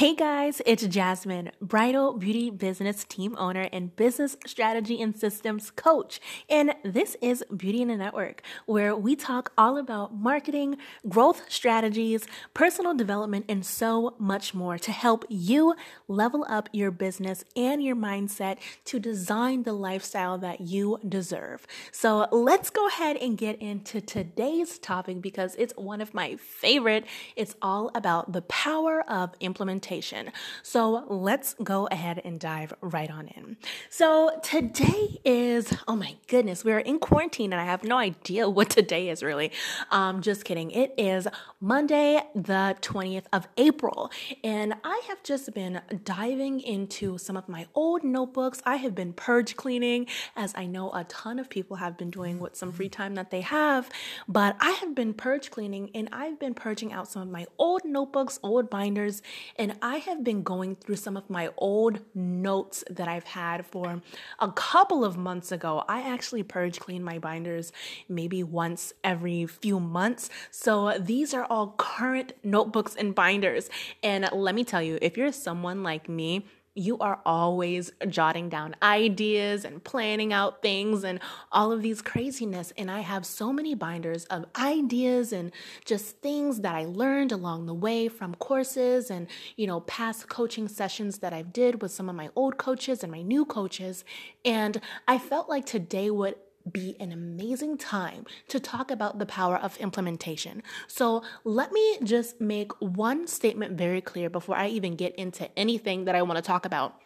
Hey guys, it's Jasmine, bridal beauty business team owner and business strategy and systems coach. And this is Beauty in a Network, where we talk all about marketing, growth strategies, personal development, and so much more to help you level up your business and your mindset to design the lifestyle that you deserve. So let's go ahead and get into today's topic because it's one of my favorite. It's all about the power of implementation implementation. So let's go ahead and dive right on in. So today is, oh my goodness, we're in quarantine and I have no idea what today is really. Um, just kidding. It is Monday, the 20th of April. And I have just been diving into some of my old notebooks. I have been purge cleaning, as I know a ton of people have been doing with some free time that they have. But I have been purge cleaning and I've been purging out some of my old notebooks, old binders, and I have been going through some of my old notes that I've had for a couple of months ago. I actually purge clean my binders maybe once every few months. So these are all current notebooks and binders. And let me tell you, if you're someone like me, you are always jotting down ideas and planning out things and all of these craziness. And I have so many binders of ideas and just things that I learned along the way from courses and, you know, past coaching sessions that I've did with some of my old coaches and my new coaches. And I felt like today would be an amazing time to talk about the power of implementation. So, let me just make one statement very clear before I even get into anything that I want to talk about.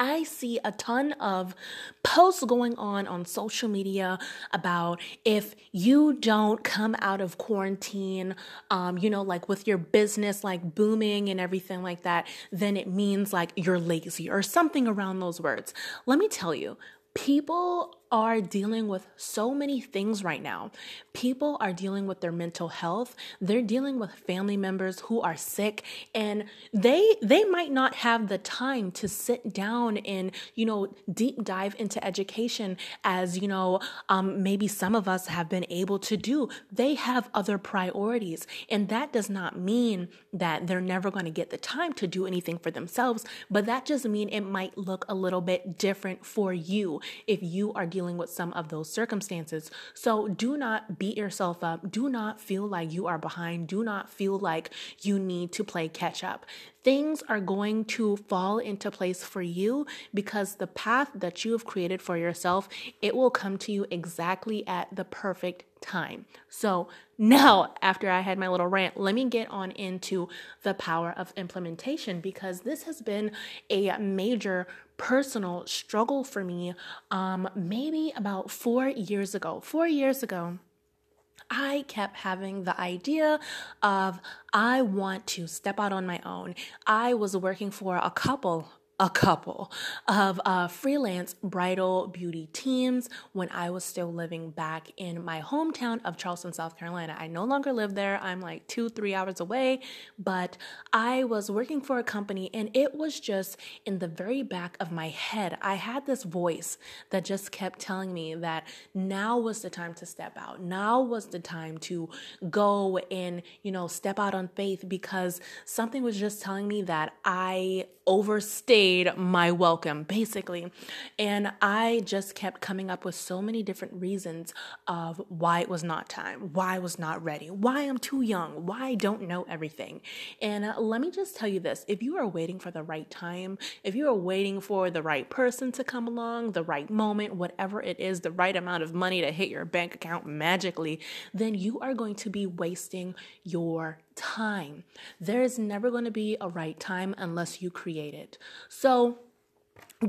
I see a ton of posts going on on social media about if you don't come out of quarantine, um, you know, like with your business like booming and everything like that, then it means like you're lazy or something around those words. Let me tell you, people are dealing with so many things right now. People are dealing with their mental health. They're dealing with family members who are sick and they they might not have the time to sit down and, you know, deep dive into education as, you know, um, maybe some of us have been able to do. They have other priorities. And that does not mean that they're never going to get the time to do anything for themselves, but that just means it might look a little bit different for you if you are dealing with some of those circumstances. So do not beat yourself up. Do not feel like you are behind. Do not feel like you need to play catch up. Things are going to fall into place for you because the path that you have created for yourself, it will come to you exactly at the perfect time. So now, after I had my little rant, let me get on into the power of implementation because this has been a major personal struggle for me um, maybe about four years ago. Four years ago. I kept having the idea of I want to step out on my own. I was working for a couple a couple of uh, freelance bridal beauty teams when I was still living back in my hometown of Charleston, South Carolina. I no longer live there. I'm like two, three hours away, but I was working for a company and it was just in the very back of my head. I had this voice that just kept telling me that now was the time to step out. Now was the time to go and, you know, step out on faith because something was just telling me that I overstayed my welcome, basically. And I just kept coming up with so many different reasons of why it was not time, why I was not ready, why I'm too young, why I don't know everything. And uh, let me just tell you this if you are waiting for the right time, if you are waiting for the right person to come along, the right moment, whatever it is, the right amount of money to hit your bank account magically, then you are going to be wasting your time. There is never going to be a right time unless you create it. So,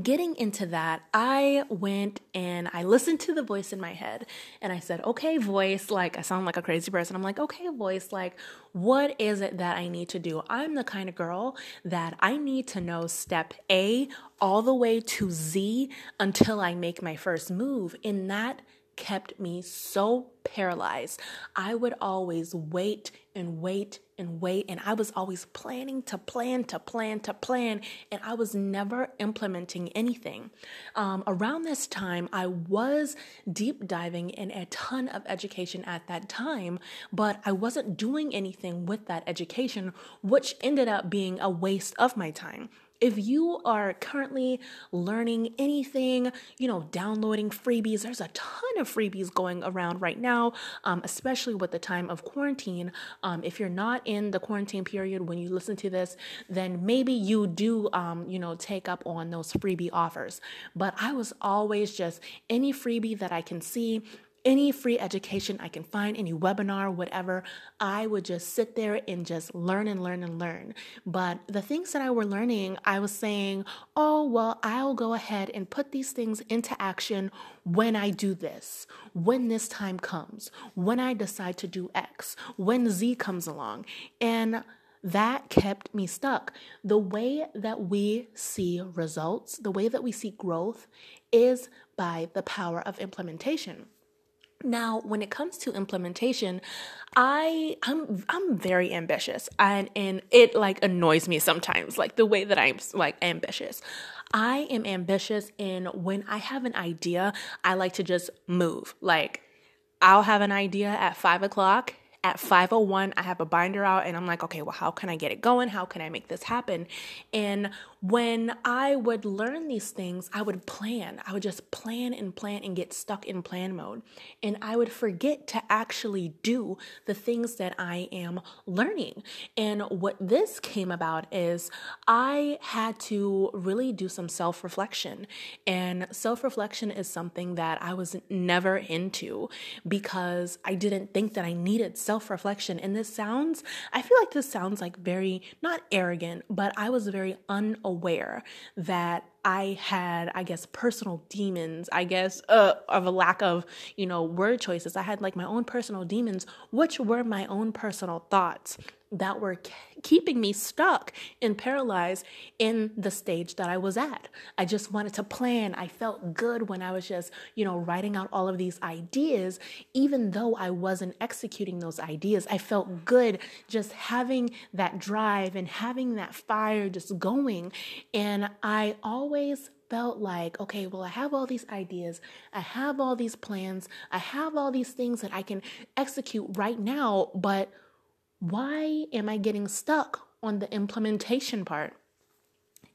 getting into that, I went and I listened to the voice in my head and I said, okay, voice, like I sound like a crazy person. I'm like, okay, voice, like, what is it that I need to do? I'm the kind of girl that I need to know step A all the way to Z until I make my first move. In that kept me so paralyzed. I would always wait and wait and wait, and I was always planning to plan to plan to plan, and I was never implementing anything. Um, around this time, I was deep diving in a ton of education at that time, but I wasn't doing anything with that education, which ended up being a waste of my time if you are currently learning anything, you know, downloading freebies, there's a ton of freebies going around right now, um, especially with the time of quarantine. Um, if you're not in the quarantine period when you listen to this, then maybe you do, um, you know, take up on those freebie offers. But I was always just any freebie that I can see any free education I can find, any webinar, whatever, I would just sit there and just learn and learn and learn. But the things that I were learning, I was saying, oh, well, I'll go ahead and put these things into action when I do this, when this time comes, when I decide to do X, when Z comes along. And that kept me stuck. The way that we see results, the way that we see growth is by the power of implementation. Now, when it comes to implementation, I I'm I'm very ambitious and and it like annoys me sometimes like the way that I'm like ambitious. I am ambitious in when I have an idea, I like to just move. Like I'll have an idea at five o'clock at 501 i have a binder out and i'm like okay well how can i get it going how can i make this happen and when I would learn these things, I would plan. I would just plan and plan and get stuck in plan mode. And I would forget to actually do the things that I am learning. And what this came about is I had to really do some self reflection. And self reflection is something that I was never into because I didn't think that I needed self reflection. And this sounds, I feel like this sounds like very, not arrogant, but I was very unaware aware that I had, I guess, personal demons, I guess, uh, of a lack of, you know, word choices. I had like my own personal demons, which were my own personal thoughts that were keeping me stuck and paralyzed in the stage that I was at. I just wanted to plan. I felt good when I was just, you know, writing out all of these ideas, even though I wasn't executing those ideas. I felt good just having that drive and having that fire just going. And I always felt like, okay, well, I have all these ideas, I have all these plans, I have all these things that I can execute right now, but why am I getting stuck on the implementation part?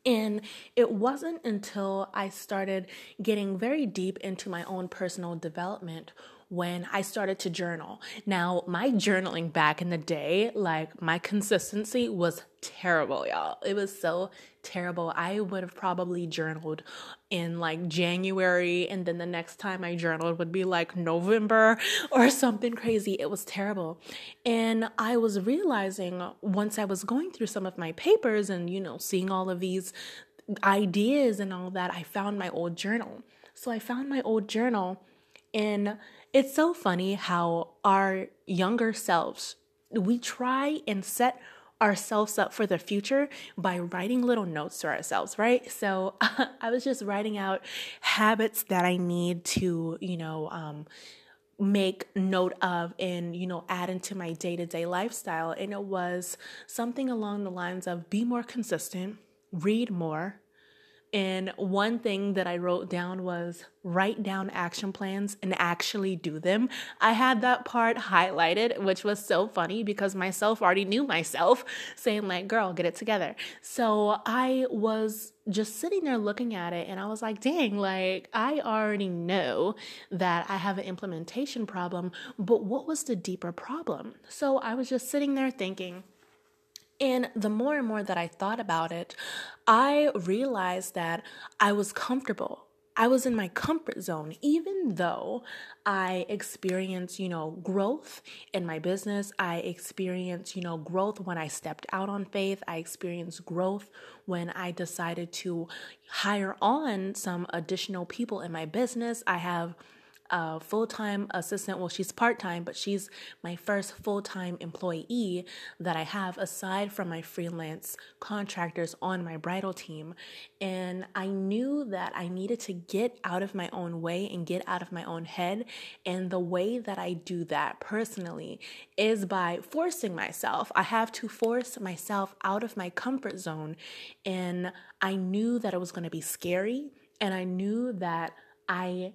And it wasn't until I started getting very deep into my own personal development when I started to journal. Now, my journaling back in the day, like my consistency was terrible, y'all. It was so terrible. I would have probably journaled in like January, and then the next time I journaled would be like November or something crazy. It was terrible. And I was realizing once I was going through some of my papers and, you know, seeing all of these ideas and all that, I found my old journal. So I found my old journal and it's so funny how our younger selves, we try and set ourselves up for the future by writing little notes to ourselves, right? So I was just writing out habits that I need to, you know, um, make note of and you know add into my day-to-day lifestyle and it was something along the lines of be more consistent read more and one thing that I wrote down was write down action plans and actually do them. I had that part highlighted, which was so funny because myself already knew myself saying, like, girl, get it together. So I was just sitting there looking at it and I was like, dang, like, I already know that I have an implementation problem, but what was the deeper problem? So I was just sitting there thinking, and the more and more that I thought about it, I realized that I was comfortable. I was in my comfort zone, even though I experienced, you know, growth in my business. I experienced, you know, growth when I stepped out on faith. I experienced growth when I decided to hire on some additional people in my business. I have a full time assistant. Well, she's part time, but she's my first full time employee that I have aside from my freelance contractors on my bridal team. And I knew that I needed to get out of my own way and get out of my own head. And the way that I do that personally is by forcing myself. I have to force myself out of my comfort zone. And I knew that it was going to be scary. And I knew that I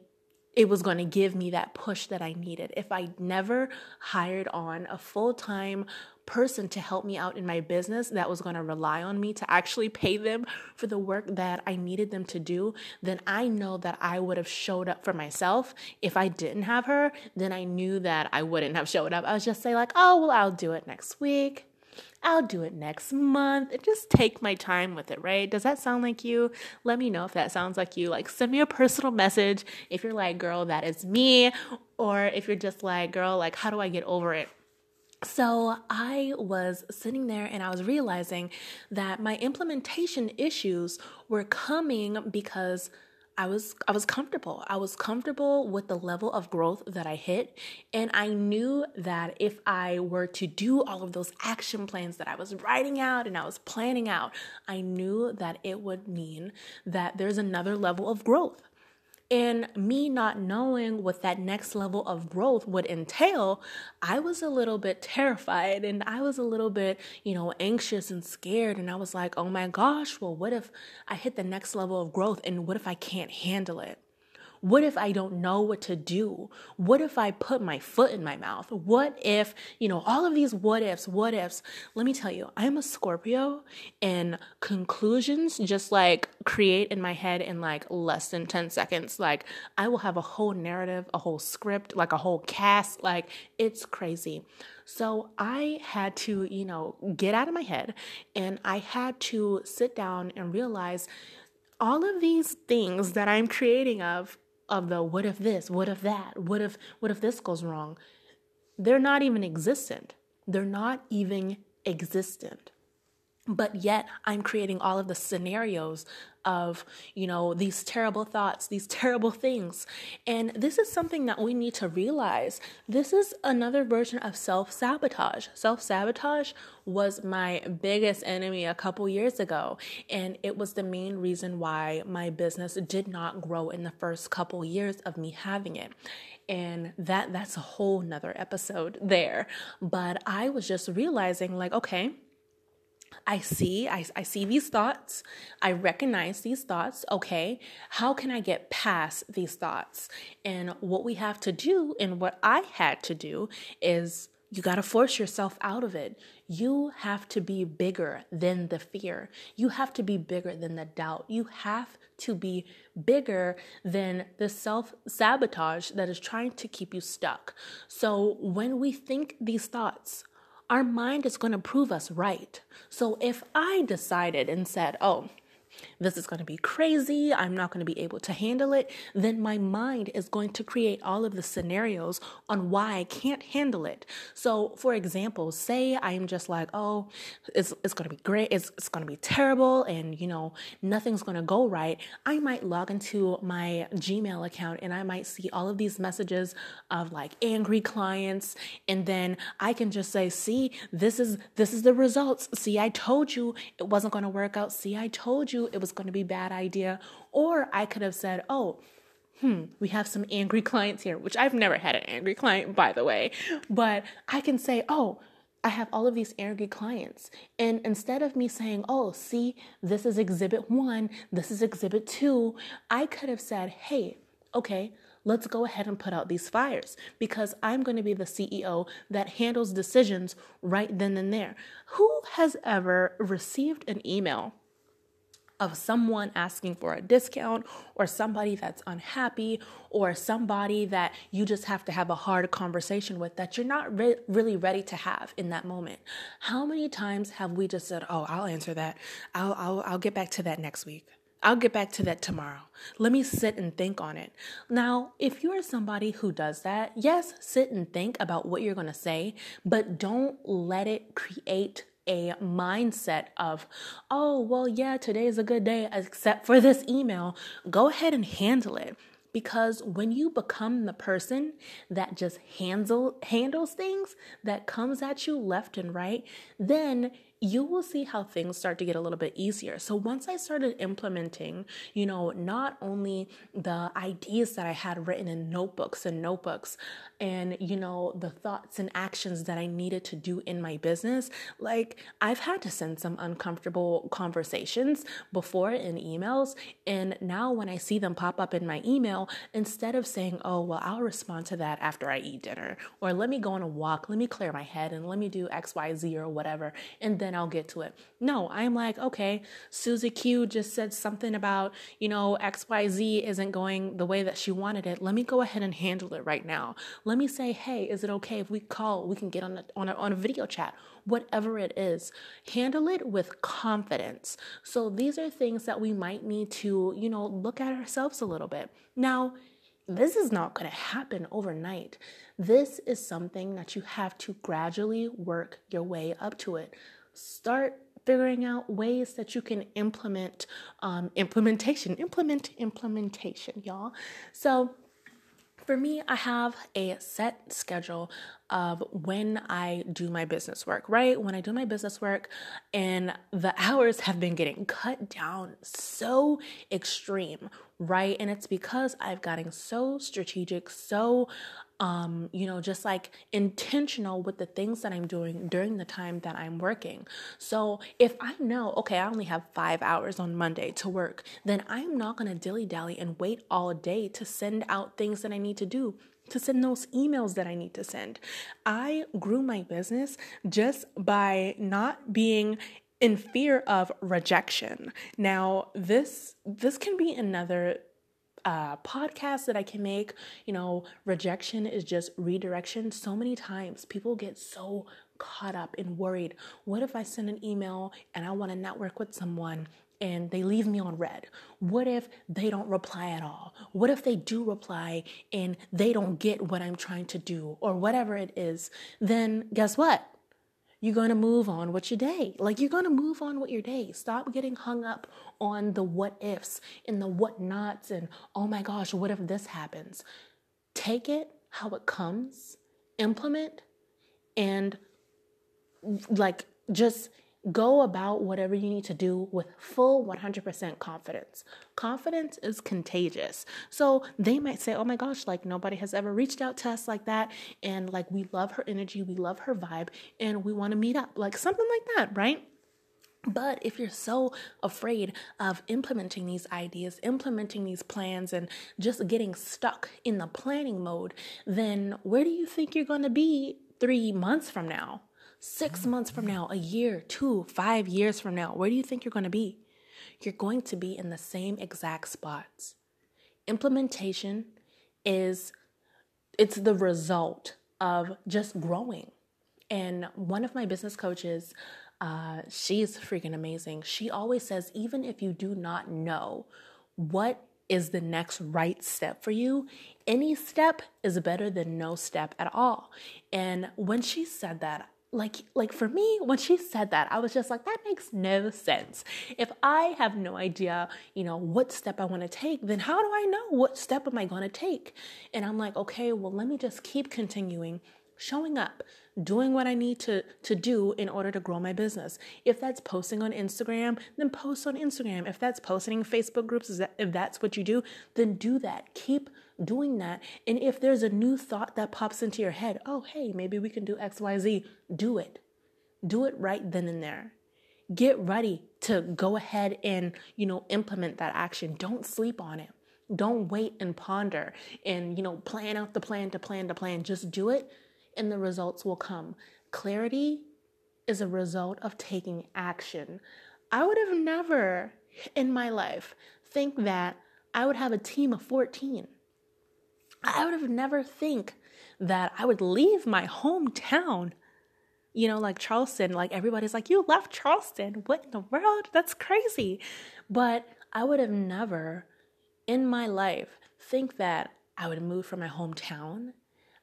it was going to give me that push that I needed. If I never hired on a full time person to help me out in my business that was going to rely on me to actually pay them for the work that I needed them to do, then I know that I would have showed up for myself. If I didn't have her, then I knew that I wouldn't have showed up. I was just say like, "Oh, well, I'll do it next week." I'll do it next month and just take my time with it, right? Does that sound like you? Let me know if that sounds like you. Like, send me a personal message if you're like, girl, that is me. Or if you're just like, girl, like, how do I get over it? So I was sitting there and I was realizing that my implementation issues were coming because I was I was comfortable. I was comfortable with the level of growth that I hit and I knew that if I were to do all of those action plans that I was writing out and I was planning out, I knew that it would mean that there's another level of growth. And me not knowing what that next level of growth would entail, I was a little bit terrified and I was a little bit, you know, anxious and scared. And I was like, oh my gosh, well, what if I hit the next level of growth and what if I can't handle it? What if I don't know what to do? What if I put my foot in my mouth? What if, you know, all of these what ifs, what ifs? Let me tell you, I'm a Scorpio and conclusions just like create in my head in like less than 10 seconds. Like I will have a whole narrative, a whole script, like a whole cast. Like it's crazy. So I had to, you know, get out of my head and I had to sit down and realize all of these things that I'm creating of of the what if this, what if that, what if what if this goes wrong, they're not even existent. They're not even existent. But yet I'm creating all of the scenarios of, you know, these terrible thoughts, these terrible things. And this is something that we need to realize. This is another version of self sabotage. Self sabotage was my biggest enemy a couple years ago. And it was the main reason why my business did not grow in the first couple years of me having it and that that's a whole nother episode there but i was just realizing like okay I see, I, I see these thoughts. I recognize these thoughts. Okay, how can I get past these thoughts? And what we have to do, and what I had to do, is you got to force yourself out of it. You have to be bigger than the fear. You have to be bigger than the doubt. You have to be bigger than the self sabotage that is trying to keep you stuck. So when we think these thoughts, our mind is going to prove us right. So if I decided and said, oh, this is going to be crazy, I'm not going to be able to handle it, then my mind is going to create all of the scenarios on why I can't handle it. So, for example, say I'm just like, oh, it's, it's going to be great, it's, it's going to be terrible, and you know, nothing's going to go right. I might log into my Gmail account and I might see all of these messages of like angry clients, and then I can just say, see, this is this is the results. See, I told you it wasn't going to work out. See, I told you it was going to be a bad idea. Or I could have said, oh, hmm, we have some angry clients here, which I've never had an angry client, by the way. But I can say, oh, I have all of these angry clients. And instead of me saying, oh, see, this is exhibit one, this is exhibit two, I could have said, hey, okay, let's go ahead and put out these fires because I'm going to be the CEO that handles decisions right then and there. Who has ever received an email of someone asking for a discount or somebody that's unhappy or somebody that you just have to have a hard conversation with that you're not re- really ready to have in that moment. How many times have we just said, "Oh, I'll answer that. I'll I'll I'll get back to that next week." I'll get back to that tomorrow. Let me sit and think on it. Now, if you're somebody who does that, yes, sit and think about what you're going to say, but don't let it create a mindset of, oh, well, yeah, today is a good day, except for this email, go ahead and handle it. because when you become the person that just handle handles things that comes at you left and right, then you will see how things start to get a little bit easier. So once I started implementing, you know, not only the ideas that I had written in notebooks and notebooks and, you know, the thoughts and actions that I needed to do in my business, like I've had to send some uncomfortable conversations before in emails. And now when I see them pop up in my email, instead of saying, oh, well, I'll respond to that after I eat dinner, or let me go on a walk, let me clear my head and let me do X, Y, Z or whatever. And then I'll get to it. No, I'm like, okay, Susie Q just said something about, you know, XYZ isn't going the way that she wanted it. Let me go ahead and handle it right now. Let me say, hey, is it okay if we call? We can get on a, on a, on a video chat, whatever it is. Handle it with confidence. So these are things that we might need to, you know, look at ourselves a little bit. Now, this is not going to happen overnight. This is something that you have to gradually work your way up to it start figuring out ways that you can implement um, implementation implement implementation y'all so for me, I have a set schedule of when I do my business work, right? When I do my business work, and the hours have been getting cut down so extreme, right? And it's because I've gotten so strategic, so um, you know, just like intentional with the things that I'm doing during the time that I'm working. So if I know, okay, I only have five hours on Monday to work, then I'm not gonna dilly dally and wait all day to send out things that I need to do to send those emails that I need to send. I grew my business just by not being in fear of rejection. Now, this this can be another uh, podcast that I can make. You know, rejection is just redirection. So many times people get so caught up and worried. What if I send an email and I want to network with someone and they leave me on read? What if they don't reply at all? What if they do reply and they don't get what I'm trying to do or whatever it is? Then guess what? You're going to move on with your day. Like you're going to move on with your day. Stop getting hung up on the what ifs and the what nots and oh my gosh, what if this happens? Take it how it comes, implement, and like just Go about whatever you need to do with full 100% confidence. Confidence is contagious. So they might say, oh my gosh, like nobody has ever reached out to us like that. And like we love her energy, we love her vibe, and we want to meet up. Like something like that, right? But if you're so afraid of implementing these ideas, implementing these plans, and just getting stuck in the planning mode, then where do you think you're going to be three months from now? Six months from now, a year, two, five years from now, where do you think you're going to be? You're going to be in the same exact spots. Implementation is it's the result of just growing. And one of my business coaches, uh, she's freaking amazing. She always says, even if you do not know what is the next right step for you, any step is better than no step at all. And when she said that, like like for me when she said that i was just like that makes no sense. If i have no idea you know what step i want to take then how do i know what step am i going to take? And i'm like okay well let me just keep continuing showing up doing what i need to to do in order to grow my business if that's posting on instagram then post on instagram if that's posting facebook groups if that's what you do then do that keep doing that. And if there's a new thought that pops into your head, oh, hey, maybe we can do XYZ, do it. Do it right then and there. Get ready to go ahead and, you know, implement that action. Don't sleep on it. Don't wait and ponder and, you know, plan out the plan to plan to plan. Just do it and the results will come. Clarity is a result of taking action. I would have never in my life think that I would have a team of 14 I would have never think that I would leave my hometown. You know, like Charleston, like everybody's like, you left Charleston. What in the world? That's crazy. But I would have never in my life think that I would move from my hometown.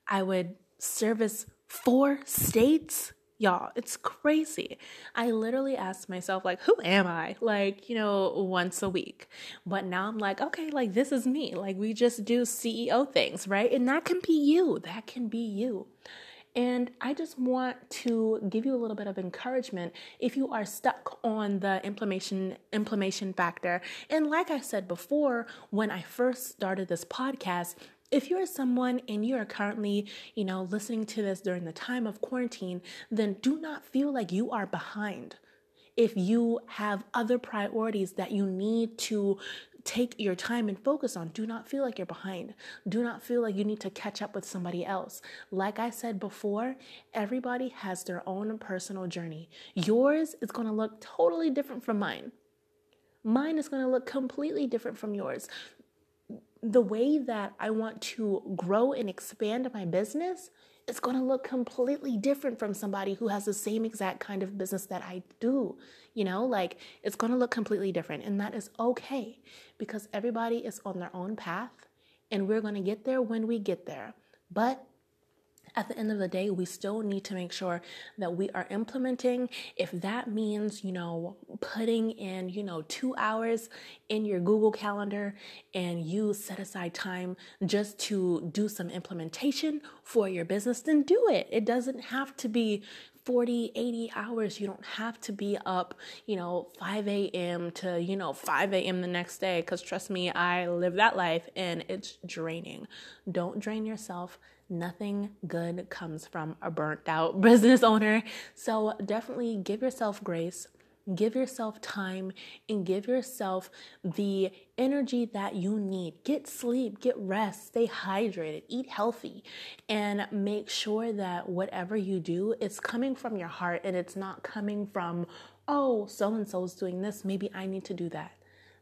I would service four states Y'all, it's crazy. I literally asked myself, like, who am I? Like, you know, once a week. But now I'm like, okay, like, this is me. Like, we just do CEO things, right? And that can be you. That can be you. And I just want to give you a little bit of encouragement if you are stuck on the inflammation implementation factor. And like I said before, when I first started this podcast, if you're someone and you are currently, you know, listening to this during the time of quarantine, then do not feel like you are behind. If you have other priorities that you need to take your time and focus on, do not feel like you're behind. Do not feel like you need to catch up with somebody else. Like I said before, everybody has their own personal journey. Yours is going to look totally different from mine. Mine is going to look completely different from yours the way that I want to grow and expand my business is going to look completely different from somebody who has the same exact kind of business that I do. You know, like it's going to look completely different. And that is okay because everybody is on their own path and we're going to get there when we get there. But at the end of the day, we still need to make sure that we are implementing. If that means, you know, putting in, you know, two hours in your Google Calendar and you set aside time just to do some implementation for your business, then do it. It doesn't have to be 40, 80 hours. You don't have to be up, you know, 5 a.m. to, you know, 5 a.m. the next day. Because trust me, I live that life and it's draining. Don't drain yourself nothing good comes from a burnt out business owner. So definitely give yourself grace. Give yourself time and give yourself the energy that you need. Get sleep, get rest, stay hydrated, eat healthy, and make sure that whatever you do is coming from your heart and it's not coming from, oh, so and so is doing this. Maybe I need to do that.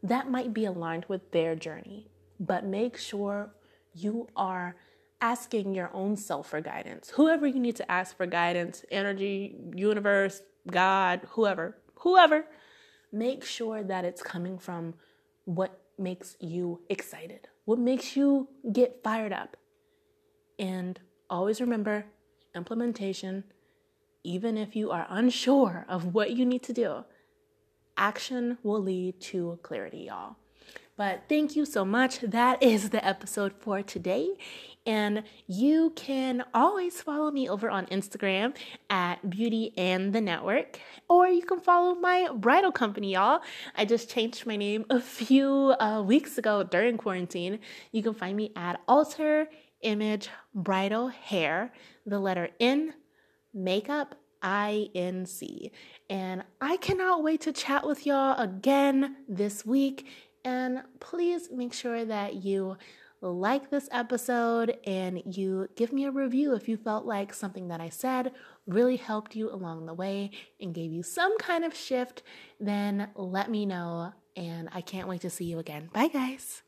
That might be aligned with their journey, but make sure you are asking your own self for guidance. Whoever you need to ask for guidance, energy, universe, God, whoever, whoever, make sure that it's coming from what makes you excited, what makes you get fired up. And always remember implementation, even if you are unsure of what you need to do, action will lead to clarity, y'all. But thank you so much. That is the episode for today. And you can always follow me over on Instagram at Beauty and the Network, or you can follow my bridal company, y'all. I just changed my name a few uh, weeks ago during quarantine. You can find me at Alter Image Bridal Hair, the letter N, Makeup INC. And I cannot wait to chat with y'all again this week. And please make sure that you like this episode and you give me a review if you felt like something that I said really helped you along the way and gave you some kind of shift, then let me know. And I can't wait to see you again. Bye, guys.